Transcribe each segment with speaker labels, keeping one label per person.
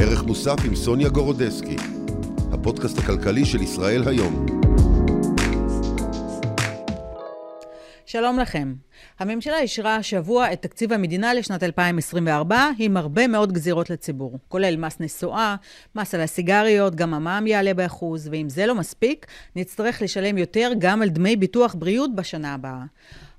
Speaker 1: ערך מוסף עם סוניה גורודסקי, הפודקאסט הכלכלי של ישראל היום.
Speaker 2: שלום לכם. הממשלה אישרה השבוע את תקציב המדינה לשנת 2024 עם הרבה מאוד גזירות לציבור, כולל מס נסועה, מס על הסיגריות, גם המע"מ יעלה באחוז, ואם זה לא מספיק, נצטרך לשלם יותר גם על דמי ביטוח בריאות בשנה הבאה.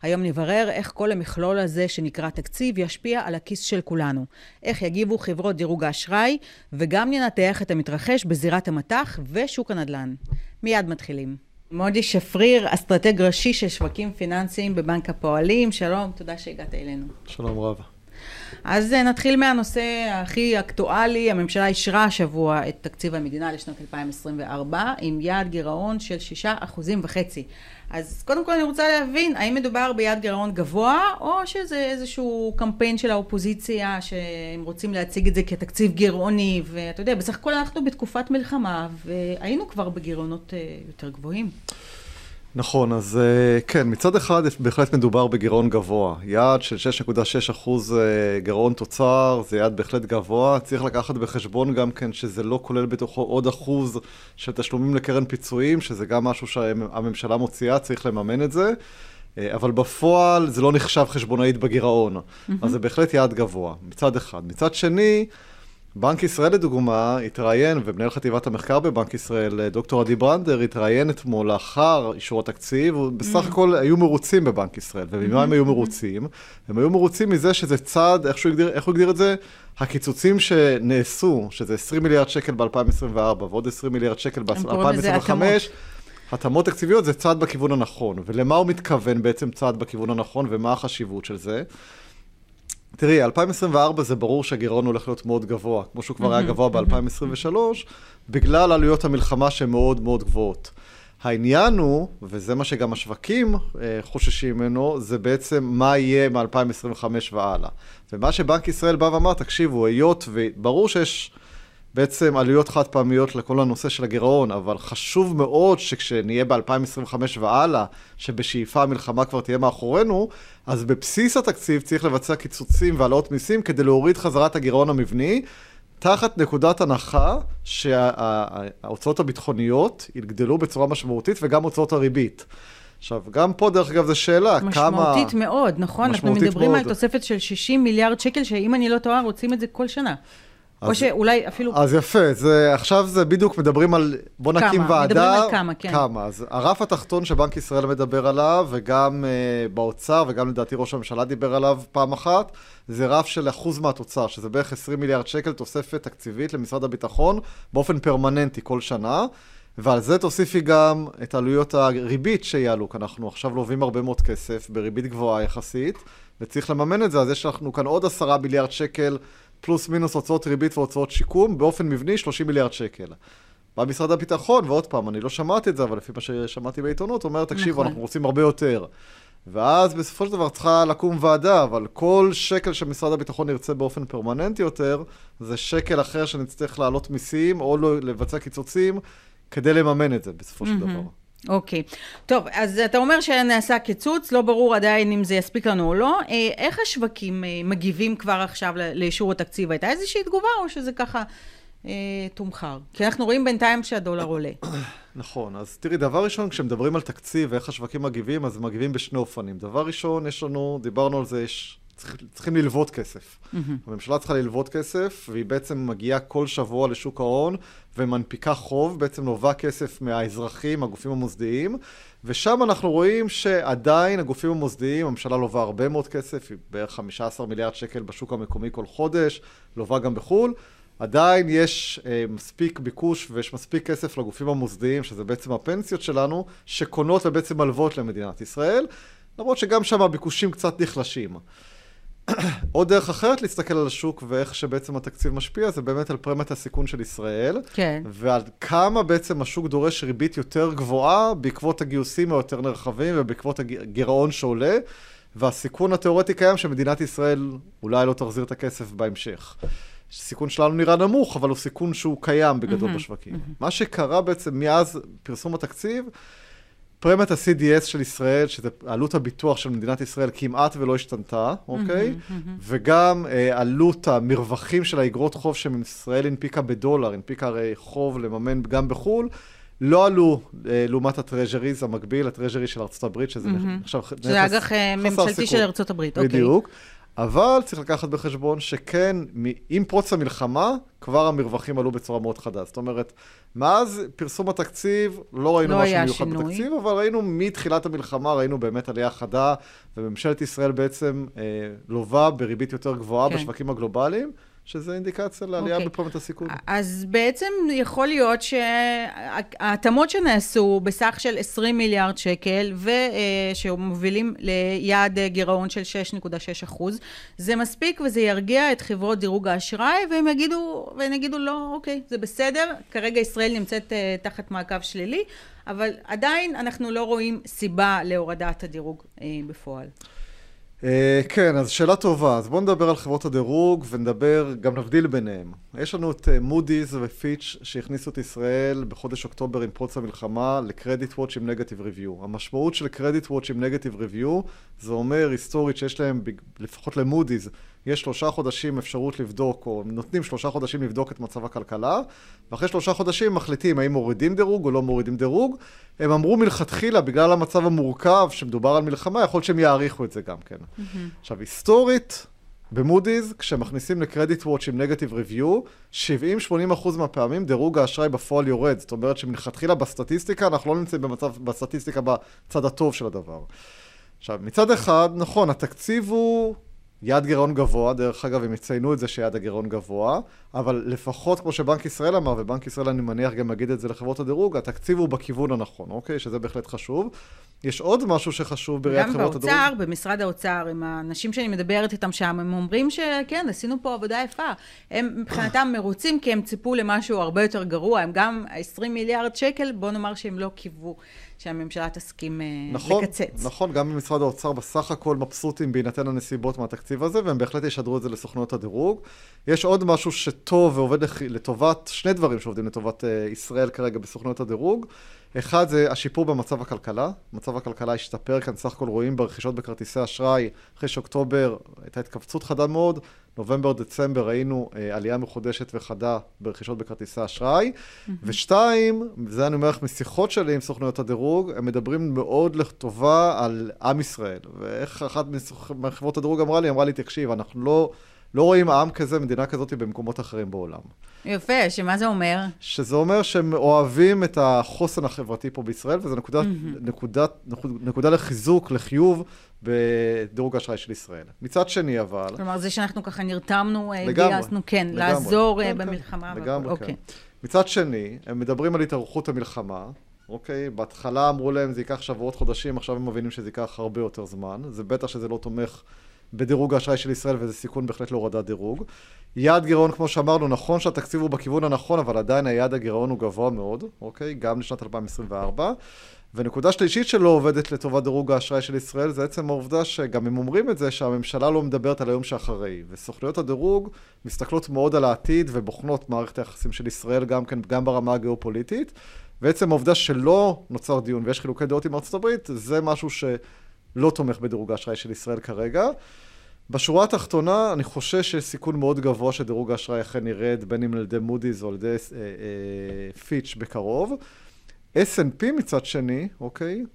Speaker 2: היום נברר איך כל המכלול הזה שנקרא תקציב ישפיע על הכיס של כולנו, איך יגיבו חברות דירוג האשראי, וגם ננתח את המתרחש בזירת המטח ושוק הנדל"ן. מיד מתחילים. מודי שפריר, אסטרטג ראשי של שווקים פיננסיים בבנק הפועלים, שלום, תודה שהגעת אלינו.
Speaker 3: שלום רב.
Speaker 2: אז אה, נתחיל מהנושא הכי אקטואלי, הממשלה אישרה השבוע את תקציב המדינה לשנת 2024 עם יעד גירעון של 6.5%. אז קודם כל אני רוצה להבין, האם מדובר ביעד גירעון גבוה, או שזה איזשהו קמפיין של האופוזיציה, שהם רוצים להציג את זה כתקציב גירעוני, ואתה יודע, בסך הכל אנחנו בתקופת מלחמה, והיינו כבר בגירעונות אה, יותר גבוהים.
Speaker 3: נכון, אז אה, כן, מצד אחד בהחלט מדובר בגירעון גבוה. יעד של 6.6 אחוז אה, גירעון תוצר זה יעד בהחלט גבוה. צריך לקחת בחשבון גם כן שזה לא כולל בתוכו עוד אחוז של תשלומים לקרן פיצויים, שזה גם משהו שהממשלה מוציאה, צריך לממן את זה. אה, אבל בפועל זה לא נחשב חשבונאית בגירעון. Mm-hmm. אז זה בהחלט יעד גבוה, מצד אחד. מצד שני, בנק ישראל לדוגמה התראיין, ומנהל חטיבת המחקר בבנק ישראל, דוקטור עדי ברנדר, התראיין אתמול לאחר אישור התקציב, ובסך mm. הכל היו מרוצים בבנק ישראל. וממה הם היו מרוצים? הם היו מרוצים מזה שזה צעד, איך הוא הגדיר, איך הוא הגדיר את זה? הקיצוצים שנעשו, שזה 20 מיליארד שקל ב-2024 ועוד 20 מיליארד שקל ב-2025, התאמות תקציביות זה צעד בכיוון הנכון. ולמה הוא מתכוון בעצם צעד בכיוון הנכון ומה החשיבות של זה? תראי, 2024 זה ברור שהגירעון הולך להיות מאוד גבוה, כמו שהוא כבר היה גבוה ב-2023, בגלל עלויות המלחמה שהן מאוד מאוד גבוהות. העניין הוא, וזה מה שגם השווקים אה, חוששים ממנו, זה בעצם מה יהיה מ-2025 והלאה. ומה שבנק ישראל בא ואמר, תקשיבו, היות וברור שיש בעצם עלויות חד פעמיות לכל הנושא של הגירעון, אבל חשוב מאוד שכשנהיה ב-2025 והלאה, שבשאיפה המלחמה כבר תהיה מאחורינו, אז בבסיס התקציב צריך לבצע קיצוצים והעלאות מיסים כדי להוריד חזרת הגירעון המבני, תחת נקודת הנחה שההוצאות הביטחוניות יגדלו בצורה משמעותית וגם הוצאות הריבית. עכשיו, גם פה, דרך אגב, זו שאלה,
Speaker 2: משמעותית כמה... משמעותית מאוד, נכון? משמעותית אנחנו מדברים מאוד. על תוספת של 60 מיליארד שקל, שאם אני לא טועה, רוצים את זה כל שנה. או שאולי אפילו...
Speaker 3: אז יפה, זה, עכשיו זה בדיוק מדברים על, בוא נקים כמה, ועדה. מדברים
Speaker 2: על כמה, כן.
Speaker 3: כמה. אז הרף התחתון שבנק ישראל מדבר עליו, וגם uh, באוצר, וגם לדעתי ראש הממשלה דיבר עליו פעם אחת, זה רף של אחוז מהתוצר, שזה בערך 20 מיליארד שקל תוספת תקציבית למשרד הביטחון, באופן פרמננטי כל שנה. ועל זה תוסיפי גם את עלויות הריבית שיעלו, כי אנחנו עכשיו לווים הרבה מאוד כסף בריבית גבוהה יחסית, וצריך לממן את זה, אז יש לנו כאן עוד עשרה מיליארד שקל פלוס מינוס הוצאות ריבית והוצאות שיקום, באופן מבני 30 מיליארד שקל. בא משרד הביטחון, ועוד פעם, אני לא שמעתי את זה, אבל לפי מה ששמעתי בעיתונות, אומר, תקשיבו, נכון. אנחנו רוצים הרבה יותר. ואז בסופו של דבר צריכה לקום ועדה, אבל כל שקל שמשרד הביטחון ירצה באופן פרמננטי יותר, זה שקל אחר שנצטרך להעלות מיסים או לבצע קיצוצים כדי לממן את זה בסופו של דבר.
Speaker 2: אוקיי. Okay. טוב, אז אתה אומר שנעשה קיצוץ, לא ברור עדיין אם זה יספיק לנו או לא. אה, איך השווקים אה, מגיבים כבר עכשיו לאישור התקציב? הייתה איזושהי תגובה או שזה ככה אה, תומחר? כי אנחנו רואים בינתיים שהדולר עולה.
Speaker 3: נכון, אז תראי, דבר ראשון, כשמדברים על תקציב ואיך השווקים מגיבים, אז מגיבים בשני אופנים. דבר ראשון, יש לנו, דיברנו על זה, יש צריך, צריכים ללוות כסף. Mm-hmm. הממשלה צריכה ללוות כסף, והיא בעצם מגיעה כל שבוע לשוק ההון ומנפיקה חוב, בעצם לובה כסף מהאזרחים, הגופים המוסדיים, ושם אנחנו רואים שעדיין הגופים המוסדיים, הממשלה לובה הרבה מאוד כסף, היא בערך 15 מיליארד שקל בשוק המקומי כל חודש, לובה גם בחו"ל. עדיין יש אה, מספיק ביקוש ויש מספיק כסף לגופים המוסדיים, שזה בעצם הפנסיות שלנו, שקונות ובעצם מלוות למדינת ישראל, למרות שגם שם הביקושים קצת נחלשים. עוד דרך אחרת להסתכל על השוק ואיך שבעצם התקציב משפיע, זה באמת על פרמיית הסיכון של ישראל.
Speaker 2: כן.
Speaker 3: ועל כמה בעצם השוק דורש ריבית יותר גבוהה בעקבות הגיוסים היותר נרחבים ובעקבות הגירעון שעולה, והסיכון התיאורטי קיים שמדינת ישראל אולי לא תחזיר את הכסף בהמשך. הסיכון שלנו נראה נמוך, אבל הוא סיכון שהוא קיים בגדול mm-hmm, בשווקים. Mm-hmm. מה שקרה בעצם מאז פרסום התקציב, פרמיית ה-CDS של ישראל, שזה עלות הביטוח של מדינת ישראל, כמעט ולא השתנתה, אוקיי? וגם אה, עלות המרווחים של האגרות חוב שישראל הנפיקה בדולר, הנפיקה הרי חוב לממן גם בחו"ל, לא עלו אה, לעומת הטרז'ריז המקביל, הטרז'רי של ארצות הברית, שזה נחשב נכס
Speaker 2: שזה אג"ח אה, ממשלתי של ארצות הברית, אוקיי.
Speaker 3: בדיוק. אבל צריך לקחת בחשבון שכן, עם פרוץ המלחמה, כבר המרווחים עלו בצורה מאוד חדה. זאת אומרת, מאז פרסום התקציב, לא ראינו
Speaker 2: לא
Speaker 3: משהו מיוחד
Speaker 2: שינוי.
Speaker 3: בתקציב, אבל ראינו מתחילת המלחמה, ראינו באמת עלייה חדה, וממשלת ישראל בעצם אה, לובה בריבית יותר גבוהה
Speaker 2: כן.
Speaker 3: בשווקים הגלובליים, שזה אינדיקציה לעלייה
Speaker 2: אוקיי.
Speaker 3: בפרמיית הסיכון.
Speaker 2: אז בעצם יכול להיות שההתאמות שנעשו בסך של 20 מיליארד שקל, ושמובילים ליעד גירעון של 6.6 אחוז, זה מספיק וזה ירגיע את חברות דירוג האשראי, והם יגידו, והם יגידו, לא, אוקיי, זה בסדר, כרגע ישראל נמצאת אה, תחת מעקב שלילי, אבל עדיין אנחנו לא רואים סיבה להורדת הדירוג אה, בפועל.
Speaker 3: אה, כן, אז שאלה טובה. אז בואו נדבר על חברות הדירוג ונדבר, גם נבדיל ביניהם. יש לנו את מודי'ס ופיץ' שהכניסו את ישראל בחודש אוקטובר עם פרוץ המלחמה לקרדיט וואץ' עם נגטיב ריוויו. המשמעות של קרדיט וואץ' עם נגטיב ריוויו זה אומר היסטורית שיש להם, לפחות למודי'ס, יש שלושה חודשים אפשרות לבדוק, או נותנים שלושה חודשים לבדוק את מצב הכלכלה, ואחרי שלושה חודשים מחליטים האם מורידים דירוג או לא מורידים דירוג. הם אמרו מלכתחילה, בגלל המצב המורכב שמדובר על מלחמה, יכול להיות שהם יעריכו את זה גם כן. עכשיו, היסטורית, במודי'ס, כשמכניסים לקרדיט וואץ' עם נגטיב ריוויו, 70-80% מהפעמים דירוג האשראי בפועל יורד. זאת אומרת שמלכתחילה בסטטיסטיקה, אנחנו לא נמצאים במצב, בסטטיסטיקה בצד הטוב של הדבר. עכשיו, מצד אחד, נכון, התקציב הוא יעד גירעון גבוה, דרך אגב, הם יציינו את זה שיעד הגירעון גבוה, אבל לפחות כמו שבנק ישראל אמר, ובנק ישראל אני מניח גם יגיד את זה לחברות הדירוג, התקציב הוא בכיוון הנכון, אוקיי? שזה בהחלט חשוב. יש עוד משהו שחשוב בראיית
Speaker 2: גם
Speaker 3: חברות הדירוג.
Speaker 2: באוצר, במשרד האוצר, עם האנשים שאני מדברת איתם שם, הם אומרים שכן, עשינו פה עבודה יפה. הם מבחינתם מרוצים כי הם ציפו למשהו הרבה יותר גרוע. הם גם, ה-20 מיליארד שקל, בוא נאמר שהם לא קיוו שהממשלה תסכים אה,
Speaker 3: נכון,
Speaker 2: לקצץ.
Speaker 3: נכון, גם במשרד האוצר בסך הכל מבסוטים בהינתן הנסיבות מהתקציב הזה, והם בהחלט ישדרו את זה לסוכנויות הדירוג. יש עוד משהו שטוב ועובד לטובת, שני דברים שעובדים לטובת אה, ישראל כרגע בסוכנויות הדירוג. אחד זה השיפור במצב הכלכלה. מצב הכלכלה השתפר כאן, סך הכל רואים ברכישות בכרטיסי אשראי, אחרי שאוקטובר הייתה התכווצות חדה מאוד, נובמבר, דצמבר ראינו אה, עלייה מחודשת וחדה ברכישות בכרטיסי אשראי. ושתיים, זה אני אומר לך משיחות שלי עם סוכנויות הדירוג, הם מדברים מאוד לטובה על עם ישראל. ואיך אחת מחברות הדירוג אמרה לי, אמרה לי, תקשיב, אנחנו לא, לא רואים עם כזה, מדינה כזאת במקומות אחרים בעולם.
Speaker 2: יפה, שמה זה אומר?
Speaker 3: שזה אומר שהם אוהבים את החוסן החברתי פה בישראל, וזו נקודה, נקודה, נקודה לחיזוק, לחיוב, בדירוג האשראי של ישראל. מצד שני אבל,
Speaker 2: כלומר, זה שאנחנו ככה נרתמנו, אה,
Speaker 3: לגמרי,
Speaker 2: גייסנו, כן,
Speaker 3: לגמרי.
Speaker 2: לעזור אה,
Speaker 3: כן, כן,
Speaker 2: במלחמה. והכל.
Speaker 3: לגמרי,
Speaker 2: אוקיי.
Speaker 3: כן. מצד שני, הם מדברים על התארכות המלחמה, אוקיי? בהתחלה אמרו להם זה ייקח שבועות חודשים, עכשיו הם מבינים שזה ייקח הרבה יותר זמן. זה בטח שזה לא תומך בדירוג האשראי של ישראל, וזה סיכון בהחלט להורדת דירוג. יעד גירעון, כמו שאמרנו, נכון שהתקציב הוא בכיוון הנכון, אבל עדיין היעד הגירעון הוא גבוה מאוד, אוקיי? גם לשנת 2024. ונקודה שלישית שלא עובדת לטובת דירוג האשראי של ישראל, זה עצם העובדה שגם הם אומרים את זה, שהממשלה לא מדברת על היום שאחרי. וסוכנויות הדירוג מסתכלות מאוד על העתיד ובוחנות מערכת היחסים של ישראל גם כן, גם ברמה הגיאופוליטית. ועצם העובדה שלא נוצר דיון ויש חילוקי דעות עם ארצות הברית, זה משהו שלא תומך בדירוג האשראי של ישראל כרגע. בשורה התחתונה, אני חושש שיש סיכון מאוד גבוה שדירוג האשראי אכן ירד, בין אם על ידי מודי'ס או על ידי אה, אה, פיץ' בקרוב. S&P מצד שני, אוקיי,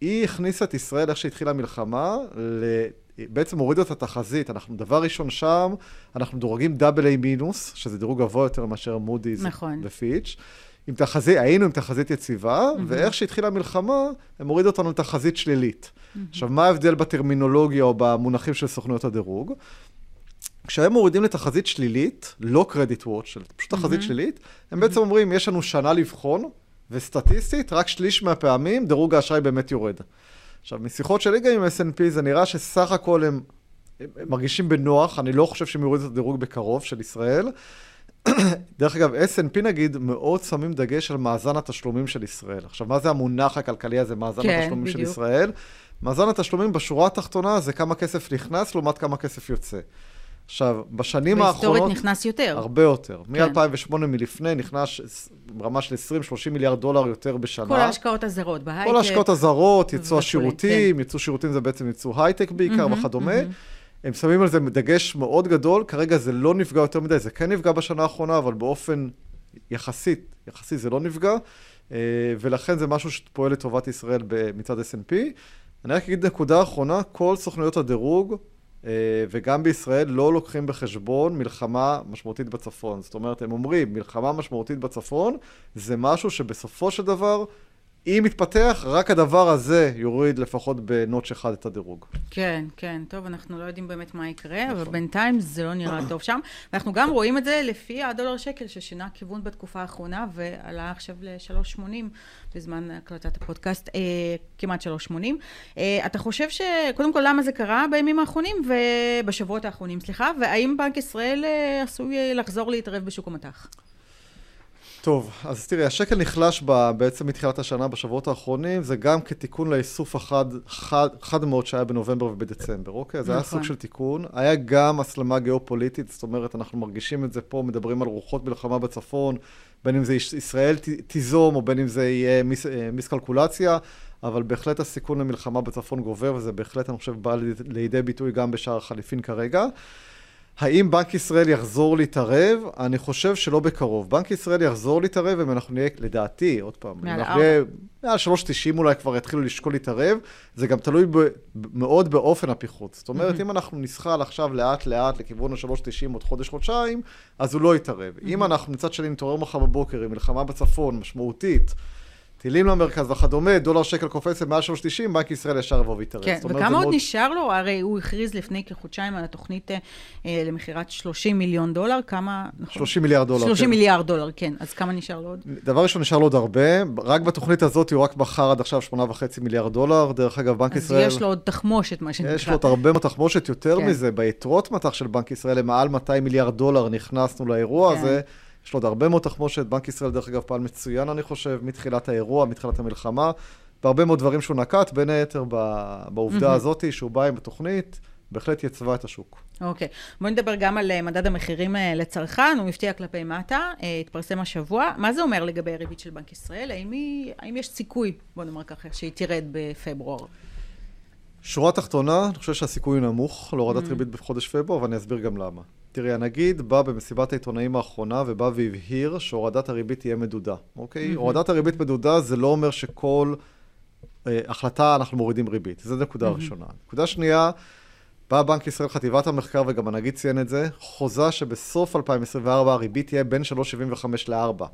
Speaker 3: היא הכניסה את ישראל, איך שהתחילה המלחמה. בעצם הורידו את התחזית. אנחנו דבר ראשון שם, אנחנו דורגים איי מינוס, שזה דירוג גבוה יותר מאשר מודי'ס
Speaker 2: נכון.
Speaker 3: ופיץ'. עם תחזית, היינו עם תחזית יציבה, mm-hmm. ואיך שהתחילה המלחמה, הם הורידו אותנו לתחזית שלילית. Mm-hmm. עכשיו, מה ההבדל בטרמינולוגיה או במונחים של סוכנויות הדירוג? כשהם מורידים לתחזית שלילית, לא קרדיט וואץ', פשוט תחזית mm-hmm. שלילית, הם בעצם אומרים, יש לנו שנה לבחון, וסטטיסטית, רק שליש מהפעמים דירוג האשראי באמת יורד. עכשיו, משיחות שלי גם עם S&P, זה נראה שסך הכל הם, הם, הם מרגישים בנוח, אני לא חושב שהם יורידו את הדירוג בקרוב של ישראל. דרך אגב, S&P נגיד, מאוד שמים דגש על מאזן התשלומים של ישראל. עכשיו, מה זה המונח הכלכלי הזה, מאזן
Speaker 2: כן,
Speaker 3: התשלומים של
Speaker 2: בדיוק.
Speaker 3: ישראל? מאזן התשלומים בשורה התחתונה זה כמה כסף נכנס לעומת כמה כסף יוצא. עכשיו, בשנים האחרונות...
Speaker 2: בהיסטורית נכנס יותר.
Speaker 3: הרבה יותר.
Speaker 2: כן.
Speaker 3: מ-2008 מלפני נכנס ברמה של 20-30 מיליארד דולר יותר בשנה.
Speaker 2: כל ההשקעות הזרות בהייטק.
Speaker 3: כל ההשקעות הזרות, ייצוא
Speaker 2: וכולי,
Speaker 3: השירותים, ייצוא שירותים זה בעצם ייצוא הייטק בעיקר
Speaker 2: מהמם,
Speaker 3: וכדומה.
Speaker 2: מהמם.
Speaker 3: הם שמים על זה דגש מאוד גדול, כרגע זה לא נפגע יותר מדי, זה כן נפגע בשנה האחרונה, אבל באופן יחסית, יחסית זה לא נפגע, אה, ולכן זה משהו שפועל לטובת ישראל מצד S&P. אני רק אגיד נקודה אחרונה, כל סוכנויות הדירוג, אה, וגם בישראל, לא לוקחים בחשבון מלחמה משמעותית בצפון. זאת אומרת, הם אומרים, מלחמה משמעותית בצפון, זה משהו שבסופו של דבר, אם יתפתח, רק הדבר הזה יוריד לפחות בנוטש אחד את הדירוג.
Speaker 2: כן, כן. טוב, אנחנו לא יודעים באמת מה יקרה, אבל בינתיים זה לא נראה טוב שם. ואנחנו גם רואים את זה לפי הדולר שקל, ששינה כיוון בתקופה האחרונה, ועלה עכשיו ל-3.80 בזמן הקלטת הפודקאסט, אה, כמעט 3.80. אה, אתה חושב ש... קודם כל, למה זה קרה בימים האחרונים, ובשבועות האחרונים, סליחה, והאם בנק ישראל אה, עשוי אה, לחזור להתערב בשוק המטח?
Speaker 3: טוב, אז תראי, השקל נחלש ב, בעצם מתחילת השנה, בשבועות האחרונים, זה גם כתיקון לאיסוף החד, חד, חד מאוד שהיה בנובמבר ובדצמבר, אוקיי? זה היה
Speaker 2: נכון.
Speaker 3: סוג של תיקון. היה גם הסלמה גיאופוליטית, זאת אומרת, אנחנו מרגישים את זה פה, מדברים על רוחות מלחמה בצפון, בין אם זה יש- ישראל ת- תיזום, או בין אם זה יהיה מיס, אה, מיסקלקולציה, אבל בהחלט הסיכון למלחמה בצפון גובר, וזה בהחלט, אני חושב, בא לידי ביטוי גם בשער החליפין כרגע. האם בנק ישראל יחזור להתערב? אני חושב שלא בקרוב. בנק ישראל יחזור להתערב אם אנחנו נהיה, לדעתי, עוד פעם,
Speaker 2: מעל
Speaker 3: אנחנו. נהיה, מעל 3.90 אולי כבר יתחילו לשקול להתערב. זה גם תלוי ב, מאוד באופן הפיחות. זאת אומרת, אם אנחנו נסחל עכשיו לאט-לאט לכיוון ה-3.90 עוד חודש-חודשיים, אז הוא לא יתערב. אם אנחנו מצד שני נתעורר מחר בבוקר עם מלחמה בצפון משמעותית, טילים למרכז וכדומה, דולר שקל קופץ למעל 3.90, בנק ישראל ישר יבוא ויתערב.
Speaker 2: כן, וכמה עוד
Speaker 3: מאוד-
Speaker 2: נשאר לו? הרי הוא הכריז לפני כחודשיים על התוכנית אה, אה, למכירת 30 מיליון דולר, כמה... נכון?
Speaker 3: 30 מיליארד דולר.
Speaker 2: 30
Speaker 3: כן.
Speaker 2: מיליארד דולר, כן. אז כמה נשאר לו עוד?
Speaker 3: דבר ראשון, נשאר לו עוד הרבה. רק בתוכנית הזאת הוא רק בחר עד עכשיו 8.5 מיליארד דולר. דרך אגב, בנק
Speaker 2: אז
Speaker 3: ישראל...
Speaker 2: יש לו עוד תחמושת, מה שנקרא.
Speaker 3: יש לו עוד הרבה תחמושת. יותר
Speaker 2: כן.
Speaker 3: מזה, ביתרות מטח של בנק ישראל, למעל 200 מיליארד דולר נכנסנו לאירוע
Speaker 2: כן.
Speaker 3: הזה. יש לו עוד הרבה מאוד תחמושת. בנק ישראל, דרך אגב, פעל מצוין, אני חושב, מתחילת האירוע, מתחילת המלחמה. בהרבה מאוד דברים שהוא נקט, בין היתר בעובדה הזאת שהוא בא עם התוכנית, בהחלט יצבה את השוק.
Speaker 2: אוקיי. בואי נדבר גם על אה, מדד המחירים אה, לצרכן, הוא מפתיע כלפי מטה, אה, התפרסם השבוע. מה זה אומר לגבי הריבית של בנק ישראל? האם, היא, האם יש סיכוי, בוא נאמר ככה, שהיא תרד בפברואר?
Speaker 3: שורה תחתונה, אני חושב שהסיכוי נמוך להורדת
Speaker 2: Mm.
Speaker 3: ריבית בחודש פברואר, ואני אסביר גם למה. תראי, הנגיד בא במסיבת העיתונאים האחרונה ובא והבהיר שהורדת הריבית תהיה מדודה, אוקיי?
Speaker 2: Mhm.
Speaker 3: הורדת הריבית מדודה זה לא אומר שכל אה, החלטה אנחנו מורידים ריבית, זו נקודה
Speaker 2: Mhm.
Speaker 3: ראשונה. נקודה שנייה, בא בנק ישראל, חטיבת המחקר, וגם הנגיד ציין את זה, חוזה שבסוף 2024 הריבית תהיה בין 3.75 ל-4.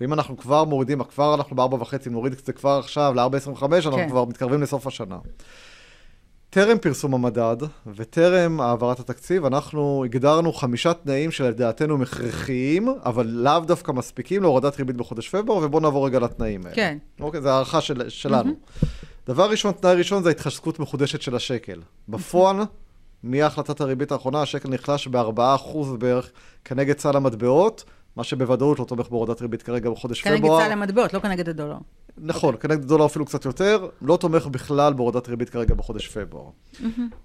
Speaker 3: ואם אנחנו כבר מורידים, כבר אנחנו ב-4.5, אם נוריד את זה כבר עכשיו ל-4.25, אנחנו
Speaker 2: כן.
Speaker 3: כבר מתקרבים לסוף השנה. טרם פרסום המדד וטרם העברת התקציב, אנחנו הגדרנו חמישה תנאים שלדעתנו הם הכרחיים, אבל לאו דווקא מספיקים להורדת ריבית בחודש פברואר, ובואו נעבור רגע לתנאים האלה.
Speaker 2: כן.
Speaker 3: אוקיי, זו הערכה של, שלנו. דבר ראשון, תנאי ראשון זה התחזקות מחודשת של השקל. בפועל, מהחלטת הריבית האחרונה, השקל נחלש ב-4% בערך כנגד סל המטבעות, מה שבוודאות לא תומך בהורדת ריבית כרגע בחודש
Speaker 2: כנגד
Speaker 3: פברואר.
Speaker 2: סל המטבעות, לא כנגד הדולר.
Speaker 3: נכון, כנגד דולר אפילו קצת יותר, לא תומך בכלל בהורדת ריבית כרגע בחודש פברואר.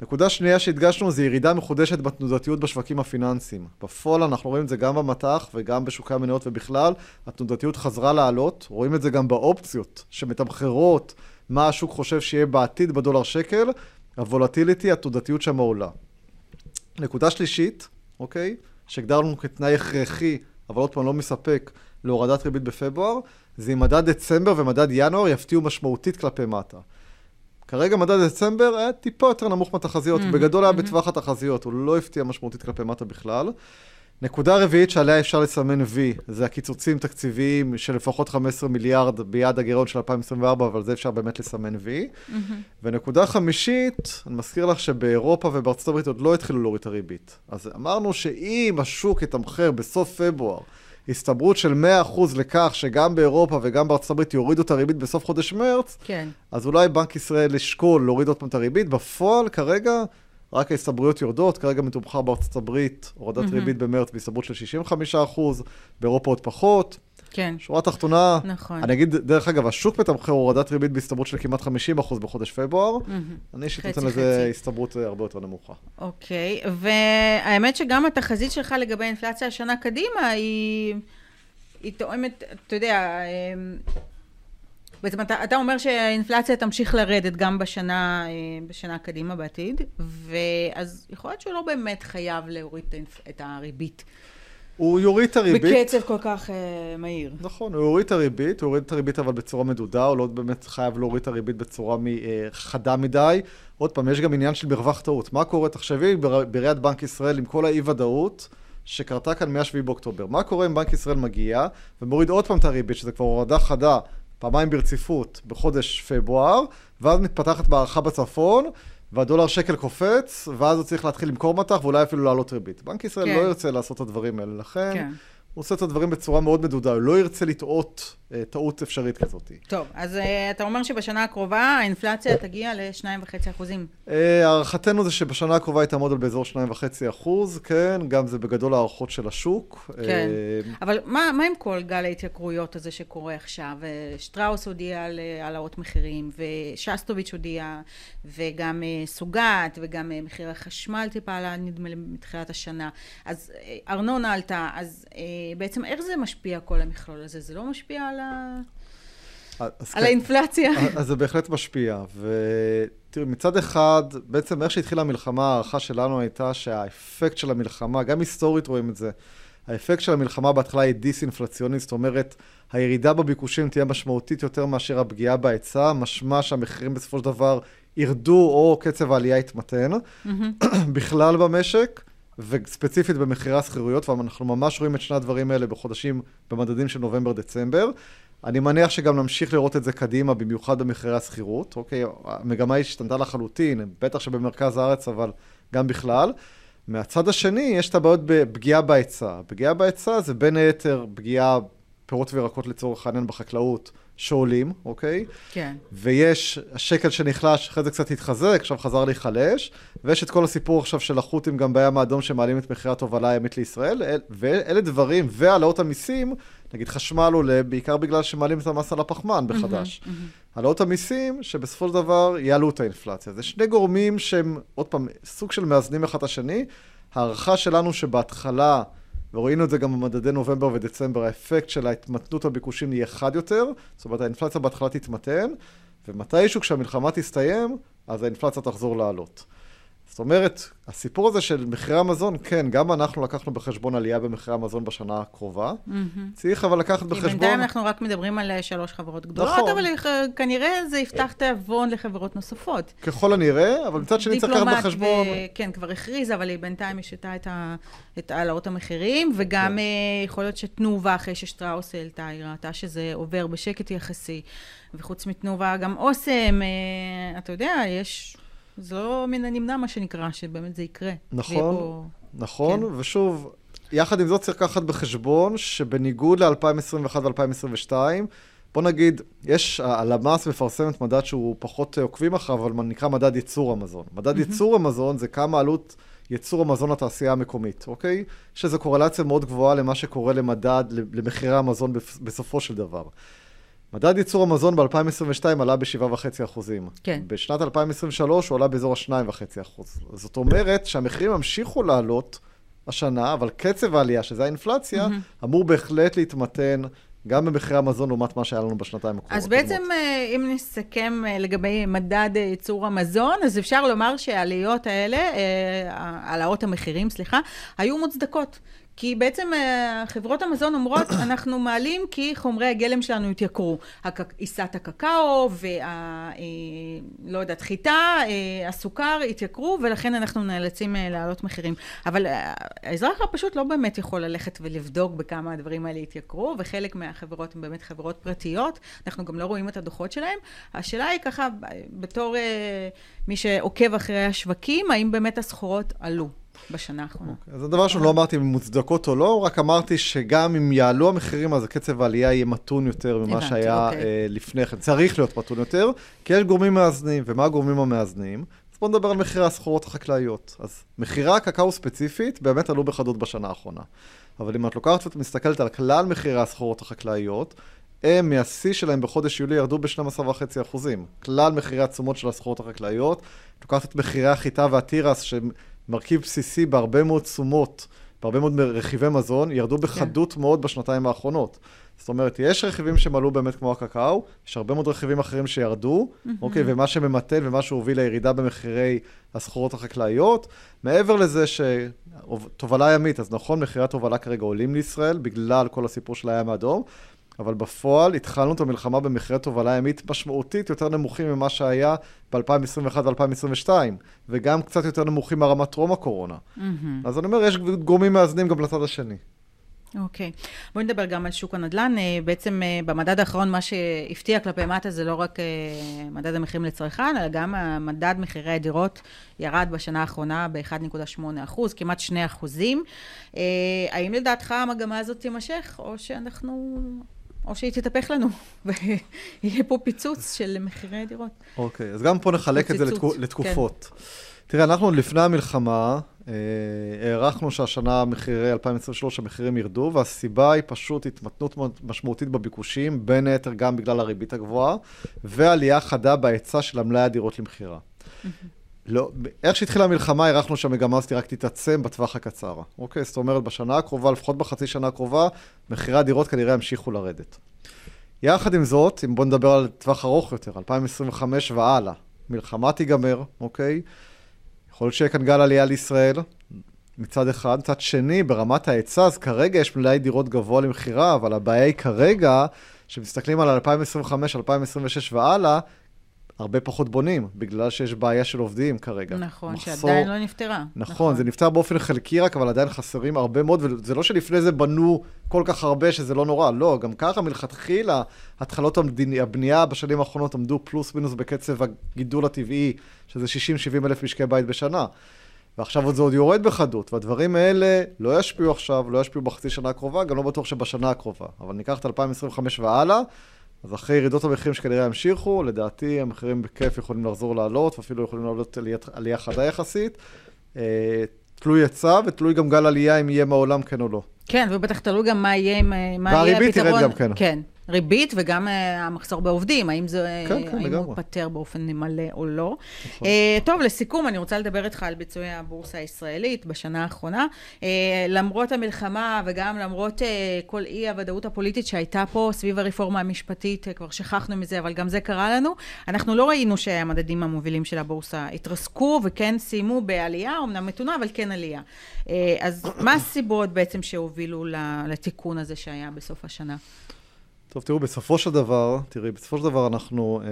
Speaker 3: נקודה שנייה שהדגשנו זה ירידה מחודשת בתנודתיות בשווקים הפיננסיים. בפועל אנחנו רואים את זה גם במטח וגם בשוקי המניות ובכלל, התנודתיות חזרה לעלות, רואים את זה גם באופציות שמתמחרות מה השוק חושב שיהיה בעתיד בדולר שקל, הוולטיליטי, התנודתיות שם עולה. נקודה שלישית, אוקיי, שהגדרנו כתנאי הכרחי, אבל עוד פעם לא מספק להורדת ריבית בפברואר, זה אם מדד דצמבר ומדד ינואר יפתיעו משמעותית כלפי מטה. כרגע מדד דצמבר היה טיפה יותר נמוך מהתחזיות,
Speaker 2: מהמם,
Speaker 3: בגדול היה
Speaker 2: מהמם.
Speaker 3: בטווח התחזיות, הוא לא הפתיע משמעותית כלפי מטה בכלל. נקודה רביעית שעליה אפשר לסמן וי, זה הקיצוצים תקציביים של לפחות 15 מיליארד ביעד הגירעון של 2024, אבל זה אפשר באמת לסמן וי. ונקודה חמישית, אני מזכיר לך שבאירופה ובארצות הברית עוד לא התחילו להוריד את הריבית. אז אמרנו שאם השוק יתמחר בסוף פברואר הסתברות של 100% לכך שגם באירופה וגם בארצות הברית יורידו את הריבית בסוף חודש מרץ,
Speaker 2: כן.
Speaker 3: אז אולי בנק ישראל ישקול להוריד עוד פעם את הריבית. בפועל, כרגע, רק ההסתברויות יורדות. כרגע מתומחר בארצות הברית הורדת
Speaker 2: מהמם.
Speaker 3: ריבית במרץ בהסתברות של 65%, באירופה עוד פחות.
Speaker 2: כן.
Speaker 3: שורה תחתונה,
Speaker 2: נכון.
Speaker 3: אני אגיד, דרך אגב, השוק מתמחר הורדת ריבית בהסתברות של כמעט 50% בחודש פברואר. אני אישית נותן לזה. הסתברות אה, הרבה יותר נמוכה.
Speaker 2: אוקיי, והאמת שגם התחזית שלך לגבי האינפלציה השנה קדימה היא, היא תואמת, אתה יודע, אמ, בעצם אתה, אתה אומר שהאינפלציה תמשיך לרדת גם בשנה, אה, בשנה קדימה בעתיד, ואז יכול להיות שהוא לא באמת חייב להוריד את הריבית
Speaker 3: הוא יוריד את הריבית.
Speaker 2: בקצב כל כך אה, מהיר.
Speaker 3: נכון, הוא יוריד את הריבית, הוא יוריד את הריבית אבל בצורה מדודה, הוא לא באמת חייב להוריד את הריבית בצורה מ, אה, חדה מדי. עוד פעם, יש גם עניין של מרווח טעות. מה קורה, תחשבי, בר- בראיית בנק ישראל עם כל האי-ודאות שקרתה כאן מ-7 באוקטובר. מה קורה אם בנק ישראל מגיע ומוריד עוד פעם את הריבית, שזה כבר הורדה חדה, פעמיים ברציפות בחודש פברואר, ואז מתפתחת מערכה בצפון, והדולר שקל קופץ, ואז הוא צריך להתחיל למכור מטח ואולי אפילו להעלות ריבית. בנק ישראל
Speaker 2: כן.
Speaker 3: לא ירצה לעשות את הדברים האלה, לכן...
Speaker 2: כן.
Speaker 3: הוא עושה את הדברים בצורה מאוד מדודה, הוא לא ירצה לטעות אה, טעות אפשרית כזאת.
Speaker 2: טוב, אז אה, אתה אומר שבשנה הקרובה האינפלציה תגיע ל-2.5 אחוזים.
Speaker 3: אה, הערכתנו זה שבשנה הקרובה היא תעמוד על באזור 2.5 אחוז, כן, גם זה בגדול הערכות של השוק.
Speaker 2: כן. אבל מה, מה עם כל גל ההתייקרויות הזה שקורה עכשיו? שטראוס הודיע על העלאות מחירים, ושסטוביץ' הודיע, וגם סוגת, וגם מחיר החשמל טיפה עלה, נדמה לי, מתחילת השנה. אז ארנונה עלתה, אז בעצם איך זה משפיע כל המכלול הזה? זה לא משפיע על, ה...
Speaker 3: אז
Speaker 2: על
Speaker 3: כן.
Speaker 2: האינפלציה?
Speaker 3: אז זה בהחלט משפיע. ותראי, מצד אחד, בעצם איך שהתחילה המלחמה, ההערכה שלנו הייתה שהאפקט של המלחמה, גם היסטורית רואים את זה, האפקט של המלחמה בהתחלה היא דיסאינפלציונית, זאת אומרת, הירידה בביקושים תהיה משמעותית יותר מאשר הפגיעה בהיצע, משמע שהמחירים בסופו של דבר ירדו או קצב העלייה יתמתן בכלל במשק. וספציפית במחירי השכירויות, ואנחנו ממש רואים את שני הדברים האלה בחודשים, במדדים של נובמבר-דצמבר. אני מניח שגם נמשיך לראות את זה קדימה, במיוחד במחירי השכירות. אוקיי, המגמה השתנתה לחלוטין, בטח שבמרכז הארץ, אבל גם בכלל. מהצד השני, יש את הבעיות בפגיעה בהיצע. פגיעה בהיצע זה בין היתר פגיעה פירות וירקות לצורך העניין בחקלאות שעולים, אוקיי?
Speaker 2: כן.
Speaker 3: ויש השקל שנחלש, אחרי זה קצת התחזק, עכשיו חזר להיחלש, ויש את כל הסיפור עכשיו של החות'ים גם בים האדום שמעלים את מחירי התובלה הימית לישראל, אל- ואלה דברים, והעלאות המיסים, נגיד חשמל עולה, בעיקר בגלל שמעלים את המס על הפחמן בחדש. העלאות המיסים, שבסופו של דבר יעלו את האינפלציה. זה שני גורמים שהם, עוד פעם, סוג של מאזנים אחד את השני. הערכה שלנו שבהתחלה, וראינו את זה גם במדדי נובמבר ודצמבר, האפקט של ההתמתנות הביקושים יהיה חד יותר, זאת אומרת האינפלציה בהתחלה תתמתן, ומתישהו כשהמלחמה תסתיים, אז האינפלציה תחזור לעלות. זאת אומרת, הסיפור הזה של מחירי המזון, כן, גם אנחנו לקחנו בחשבון עלייה במחירי המזון בשנה הקרובה. צריך אבל לקחת בחשבון...
Speaker 2: בינתיים אנחנו רק מדברים על אה, שלוש חברות גדולות,
Speaker 3: נכון.
Speaker 2: אבל אה, כנראה זה יפתח תיאבון לחברות נוספות.
Speaker 3: ככל הנראה, אבל מצד שני צריך לקחת בחשבון...
Speaker 2: ו... כן, כבר הכריזה, אבל היא בינתיים השתה את, ה... את העלאות המחירים, וגם
Speaker 3: כן.
Speaker 2: אה, יכול להיות שתנובה, אחרי ששטראוס העלתה, היא ראתה שזה עובר בשקט יחסי, וחוץ מתנובה, גם אוסם, אתה יודע, יש... זה לא מן הנמנע, מה שנקרא, שבאמת זה יקרה.
Speaker 3: נכון.
Speaker 2: פה-
Speaker 3: נכון,
Speaker 2: כן.
Speaker 3: ושוב, יחד עם זאת צריך לקחת בחשבון שבניגוד ל-2021 ו-2022, בוא נגיד, יש, הלמ"ס מפרסמת מדד שהוא פחות אה, עוקבים אחריו, אבל נקרא מדד ייצור המזון. מדד ייצור המזון זה כמה עלות ייצור המזון לתעשייה המקומית, אוקיי? יש איזו קורלציה מאוד גבוהה למה שקורה למדד, למחירי המזון בסופו של דבר. מדד ייצור המזון ב-2022 עלה ב-7.5 אחוזים.
Speaker 2: כן.
Speaker 3: בשנת 2023 הוא עלה באזור ה-2.5 אחוז. זאת אומרת שהמחירים המשיכו לעלות השנה, אבל קצב העלייה, שזה האינפלציה, אמור בהחלט להתמתן גם במחירי המזון לעומת מה שהיה לנו בשנתיים הקרובות.
Speaker 2: אז בעצם, אה, אם נסכם אה, לגבי מדד אה, ייצור המזון, אז אפשר לומר שהעליות האלה, העלאות המחירים, סליחה, היו מוצדקות. כי בעצם אה, חברות המזון אומרות, אנחנו מעלים כי חומרי הגלם שלנו התייקרו. עיסת הקקאו וה... אה, לא יודעת, חיטה, אה, הסוכר התייקרו, ולכן אנחנו נאלצים להעלות מחירים. אבל האזרח הפשוט לא באמת יכול ללכת ולבדוק בכמה הדברים האלה התייקרו, וחלק מהחברות הן באמת חברות פרטיות, אנחנו גם לא רואים את הדוחות שלהם. השאלה היא ככה, בתור מי שעוקב אחרי השווקים, האם באמת הסחורות עלו בשנה האחרונה?
Speaker 3: אז זה דבר שלא אמרתי אם מוצדקות או לא, רק אמרתי שגם אם יעלו המחירים, אז קצב העלייה יהיה מתון יותר ממה
Speaker 2: הבנתי,
Speaker 3: שהיה
Speaker 2: אוקיי.
Speaker 3: אה, לפני כן. צריך להיות מתון יותר, כי יש גורמים מאזנים, ומה הגורמים המאזנים? אז בואו נדבר על מחירי הסחורות החקלאיות. אז מחירי הקקאו ספציפית באמת עלו בחדות בשנה האחרונה. אבל אם את לוקחת ואת מסתכלת על כלל מחירי הסחורות החקלאיות, הם מהשיא שלהם בחודש יולי ירדו ב-12.5%. כלל מחירי התשומות של הסחורות החקלאיות, לוקחת את מחירי החיטה והתירס, שמרכיב בסיסי בהרבה מאוד תשומות, בהרבה מאוד רכיבי מזון, ירדו בחדות כן. מאוד בשנתיים האחרונות. זאת אומרת, יש רכיבים שמעלו באמת כמו הקקאו, יש הרבה מאוד רכיבים אחרים שירדו, mm-hmm. אוקיי, ומה שממתן ומה שהוביל לירידה במחירי הסחורות החקלאיות. מעבר לזה שתובלה ימית, אז נכון, מחירי התובלה כרגע עולים לישראל, בגלל כל הסיפור של הים האדום, אבל בפועל התחלנו את המלחמה במחירי תובלה ימית משמעותית יותר נמוכים ממה שהיה ב-2021 ו-2022, וגם קצת יותר נמוכים מהרמת טרום הקורונה. Mm-hmm. אז אני אומר, יש גורמים מאזנים גם לצד השני.
Speaker 2: אוקיי. Okay. בואי נדבר גם על שוק הנדל"ן. אה, בעצם אה, במדד האחרון, מה שהפתיע כלפי מטה זה לא רק אה, מדד המחירים לצרכן, אלא גם מדד מחירי הדירות ירד בשנה האחרונה ב-1.8 אחוז, כמעט 2 אחוזים. האם לדעתך המגמה הזאת תימשך, או שאנחנו... או שהיא תתהפך לנו, ויהיה פה פיצוץ של מחירי דירות.
Speaker 3: אוקיי, okay, אז גם פה נחלק את זה לתקו, לתקופות. כן. תראה, אנחנו לפני המלחמה, אה, הערכנו שהשנה מחירי 2023 המחירים ירדו, והסיבה היא פשוט התמתנות משמעותית בביקושים, בין היתר גם בגלל הריבית הגבוהה, ועלייה חדה בהיצע של המלאי הדירות למכירה. לא, איך שהתחילה המלחמה, הערכנו שהמגמה הזאת רק תתעצם בטווח הקצר. אוקיי? זאת אומרת, בשנה הקרובה, לפחות בחצי שנה הקרובה, מחירי הדירות כנראה ימשיכו לרדת. יחד עם זאת, אם בואו נדבר על טווח ארוך יותר, 2025 והלאה, מלחמה תיגמר, אוקיי? יכול להיות שיהיה כאן גל עלייה לישראל, מצד אחד. מצד שני, ברמת ההיצע, אז כרגע יש מלאי דירות גבוה למכירה, אבל הבעיה היא כרגע, כשמסתכלים על 2025, 2026 והלאה, הרבה פחות בונים, בגלל שיש בעיה של עובדים כרגע.
Speaker 2: נכון, מחסור, שעדיין לא נפתרה.
Speaker 3: נכון, נכון, זה נפתר באופן חלקי רק, אבל עדיין חסרים הרבה מאוד, וזה לא שלפני זה בנו כל כך הרבה שזה לא נורא, לא, גם ככה מלכתחילה, התחלות הבנייה בשנים האחרונות עמדו פלוס מינוס בקצב הגידול הטבעי, שזה 60-70 אלף משקי בית בשנה. ועכשיו זה עוד יורד בחדות, והדברים האלה לא ישפיעו עכשיו, לא ישפיעו בחצי שנה הקרובה, גם לא בטוח שבשנה הקרובה. אבל ניקח את 2025 והלאה, אז אחרי ירידות המחירים שכנראה ימשיכו, לדעתי המחירים בכיף יכולים לחזור לעלות, ואפילו יכולים לעלות עליית, עלייה חדה יחסית. אה, תלוי היצע ותלוי גם גל עלייה אם יהיה מהעולם כן או לא.
Speaker 2: כן, ובטח תלוי גם מה יהיה, מה יהיה הפתרון.
Speaker 3: והריבית תרד גם כן.
Speaker 2: כן. ריבית וגם uh, המחסור בעובדים, האם זה, כן, כן, האם הוא פתר באופן מלא או לא. נכון. Uh, טוב, לסיכום, אני רוצה לדבר איתך על ביצועי הבורסה הישראלית בשנה האחרונה. Uh, למרות המלחמה וגם למרות uh, כל אי הוודאות הפוליטית שהייתה פה סביב הרפורמה המשפטית, uh, כבר שכחנו מזה, אבל גם זה קרה לנו, אנחנו לא ראינו שהמדדים המובילים של הבורסה התרסקו וכן סיימו בעלייה, אמנם מתונה, אבל כן עלייה. Uh, אז מה הסיבות בעצם שהובילו לתיקון הזה שהיה בסוף השנה?
Speaker 3: טוב, תראו, בסופו של דבר, תראי, בסופו של דבר אנחנו אה,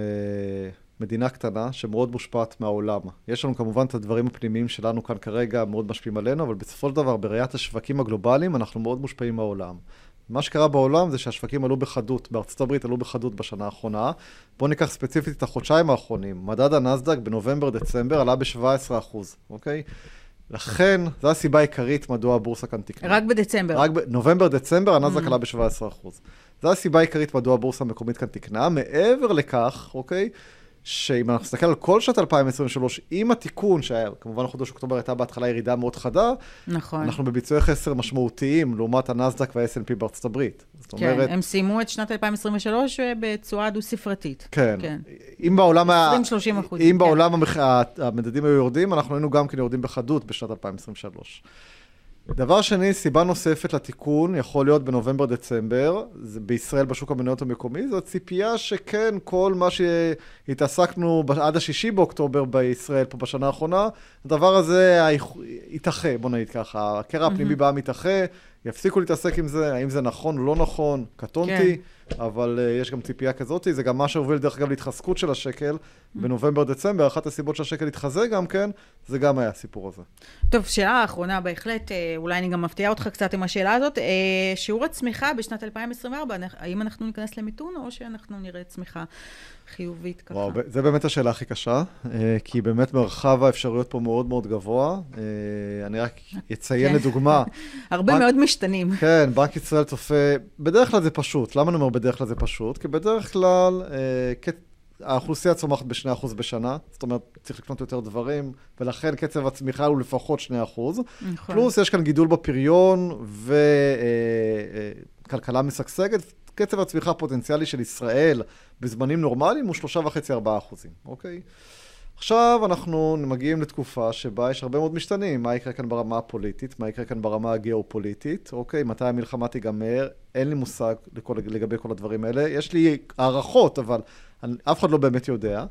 Speaker 3: מדינה קטנה שמאוד מושפעת מהעולם. יש לנו כמובן את הדברים הפנימיים שלנו כאן כרגע, מאוד משפיעים עלינו, אבל בסופו של דבר, בראיית השווקים הגלובליים, אנחנו מאוד מושפעים מהעולם. מה שקרה בעולם זה שהשווקים עלו בחדות, בארצות הברית עלו בחדות בשנה האחרונה. בואו ניקח ספציפית את החודשיים האחרונים. מדד הנסדק בנובמבר-דצמבר עלה ב-17%, אוקיי? לכן, זו הסיבה העיקרית מדוע הבורסה כאן תקנה.
Speaker 2: רק בדצמבר.
Speaker 3: רק בנובמבר-דצמבר הנסדק mm. עלה ב-17%. זו הסיבה העיקרית מדוע הבורסה המקומית כאן תקנה. מעבר לכך, אוקיי, שאם אנחנו נסתכל על כל שנת 2023, עם התיקון, שהיה, כמובן חודש אוקטובר הייתה בהתחלה ירידה מאוד חדה,
Speaker 2: נכון.
Speaker 3: אנחנו בביצועי חסר משמעותיים לעומת הנסדק וה-S&P בארצות הברית.
Speaker 2: זאת כן, אומרת... הם סיימו את שנת 2023 בתשואה דו-ספרתית.
Speaker 3: כן. כן. אם בעולם... 20-30
Speaker 2: אחוז.
Speaker 3: אם כן. בעולם המח... המדדים היו יורדים, אנחנו היינו גם כן יורדים בחדות בשנת 2023. דבר שני, סיבה נוספת לתיקון, יכול להיות בנובמבר-דצמבר, בישראל בשוק המניות המקומי, זו ציפייה שכן, כל מה שהתעסקנו עד השישי באוקטובר בישראל פה בשנה האחרונה, הדבר הזה יתאחה, בוא נגיד ככה, הקרע הפנימי בעם יתאחה, יפסיקו להתעסק עם זה, האם זה נכון או לא נכון, קטונתי. כן. אבל uh, יש גם ציפייה כזאת, זה גם מה שהוביל דרך אגב להתחזקות של השקל בנובמבר-דצמבר, אחת הסיבות שהשקל התחזק גם כן, זה גם היה הסיפור הזה.
Speaker 2: טוב, שאלה אחרונה בהחלט, אה, אולי אני גם מפתיעה אותך קצת עם השאלה הזאת, אה, שיעור הצמיחה בשנת 2024, האם אנחנו ניכנס למיתון או שאנחנו נראה צמיחה חיובית ככה? וואו,
Speaker 3: זה באמת השאלה הכי קשה, כי באמת מרחב האפשרויות פה מאוד מאוד גבוה. אני רק אציין כן. לדוגמה.
Speaker 2: הרבה מאוד משתנים.
Speaker 3: כן, בנק ישראל צופה, בדרך כלל זה פשוט. למה אני אומר בדרך כלל זה פשוט? כי בדרך כלל, אה, האוכלוסייה צומחת ב-2% בשנה, זאת אומרת, צריך לקנות יותר דברים, ולכן קצב הצמיחה הוא לפחות 2%. נכון. פלוס יש כאן גידול בפריון וכלכלה אה, משגשגת. קצב הצמיחה הפוטנציאלי של ישראל בזמנים נורמליים הוא 3.5-4 אחוזים, אוקיי? עכשיו אנחנו מגיעים לתקופה שבה יש הרבה מאוד משתנים. מה יקרה כאן ברמה הפוליטית, מה יקרה כאן ברמה הגיאופוליטית, אוקיי? מתי המלחמה תיגמר, אין לי מושג לכל, לגבי כל הדברים האלה. יש לי הערכות, אבל אני, אף אחד לא באמת יודע.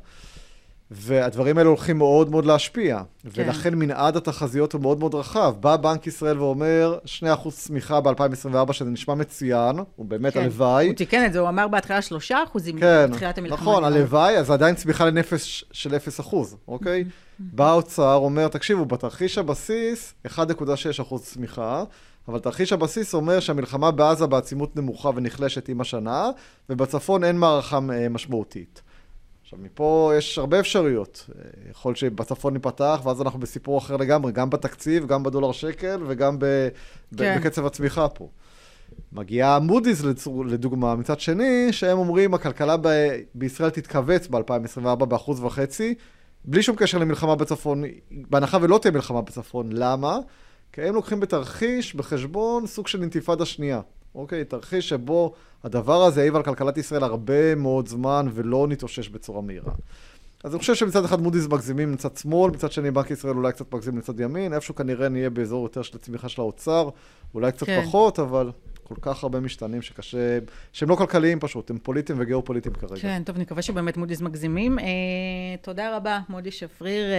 Speaker 3: והדברים האלה הולכים מאוד מאוד להשפיע. כן. ולכן מנעד התחזיות הוא מאוד מאוד רחב. בא בנק ישראל ואומר, 2% צמיחה ב-2024, שזה נשמע מצוין, הוא באמת
Speaker 2: כן.
Speaker 3: הלוואי.
Speaker 2: הוא תיקן את זה, הוא אמר בהתחלה 3%
Speaker 3: כן,
Speaker 2: בתחילת המלחמה.
Speaker 3: נכון, הלוואי, אז עדיין צמיחה לנפש של 0%, אוקיי? בא האוצר, אומר, תקשיבו, בתרחיש הבסיס, 1.6% צמיחה. אבל תרחיש הבסיס אומר שהמלחמה בעזה בעצימות נמוכה ונחלשת עם השנה, ובצפון אין מערכה אה, משמעותית. עכשיו, מפה יש הרבה אפשרויות. אה, יכול שבצפון ייפתח, ואז אנחנו בסיפור אחר לגמרי, גם בתקציב, גם בדולר שקל וגם ב- כן. בקצב הצמיחה פה. מגיעה מודי'ס לדוגמה, מצד שני, שהם אומרים, הכלכלה ב- בישראל תתכווץ ב-2024 באחוז וחצי, בלי שום קשר למלחמה בצפון, בהנחה ולא תהיה מלחמה בצפון. למה? כי הם לוקחים בתרחיש, בחשבון, סוג של אינתיפאדה שנייה. אוקיי? תרחיש שבו הדבר הזה העיב על כלכלת ישראל הרבה מאוד זמן ולא נתאושש בצורה מהירה. אז אני חושב שמצד אחד מודי'ס מגזימים מצד שמאל, מצד שני בנק ישראל אולי קצת מגזים מצד ימין, איפשהו כנראה נהיה באזור יותר של צמיחה של האוצר, אולי קצת כן. פחות, אבל כל כך הרבה משתנים שקשה, שהם לא כלכליים פשוט, הם פוליטיים וגיאופוליטיים כרגע.
Speaker 2: כן, טוב, נקווה שבאמת מודי'ס מגזימים. אה, תודה רבה, מודי שפריר, אה,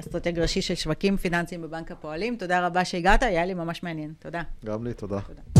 Speaker 2: אסטרטג ראשי של שווקים פיננסיים בבנק הפועלים. תודה רבה שהגעת, היה לי ממש מעניין. תודה.
Speaker 3: גם לי, תודה. תודה.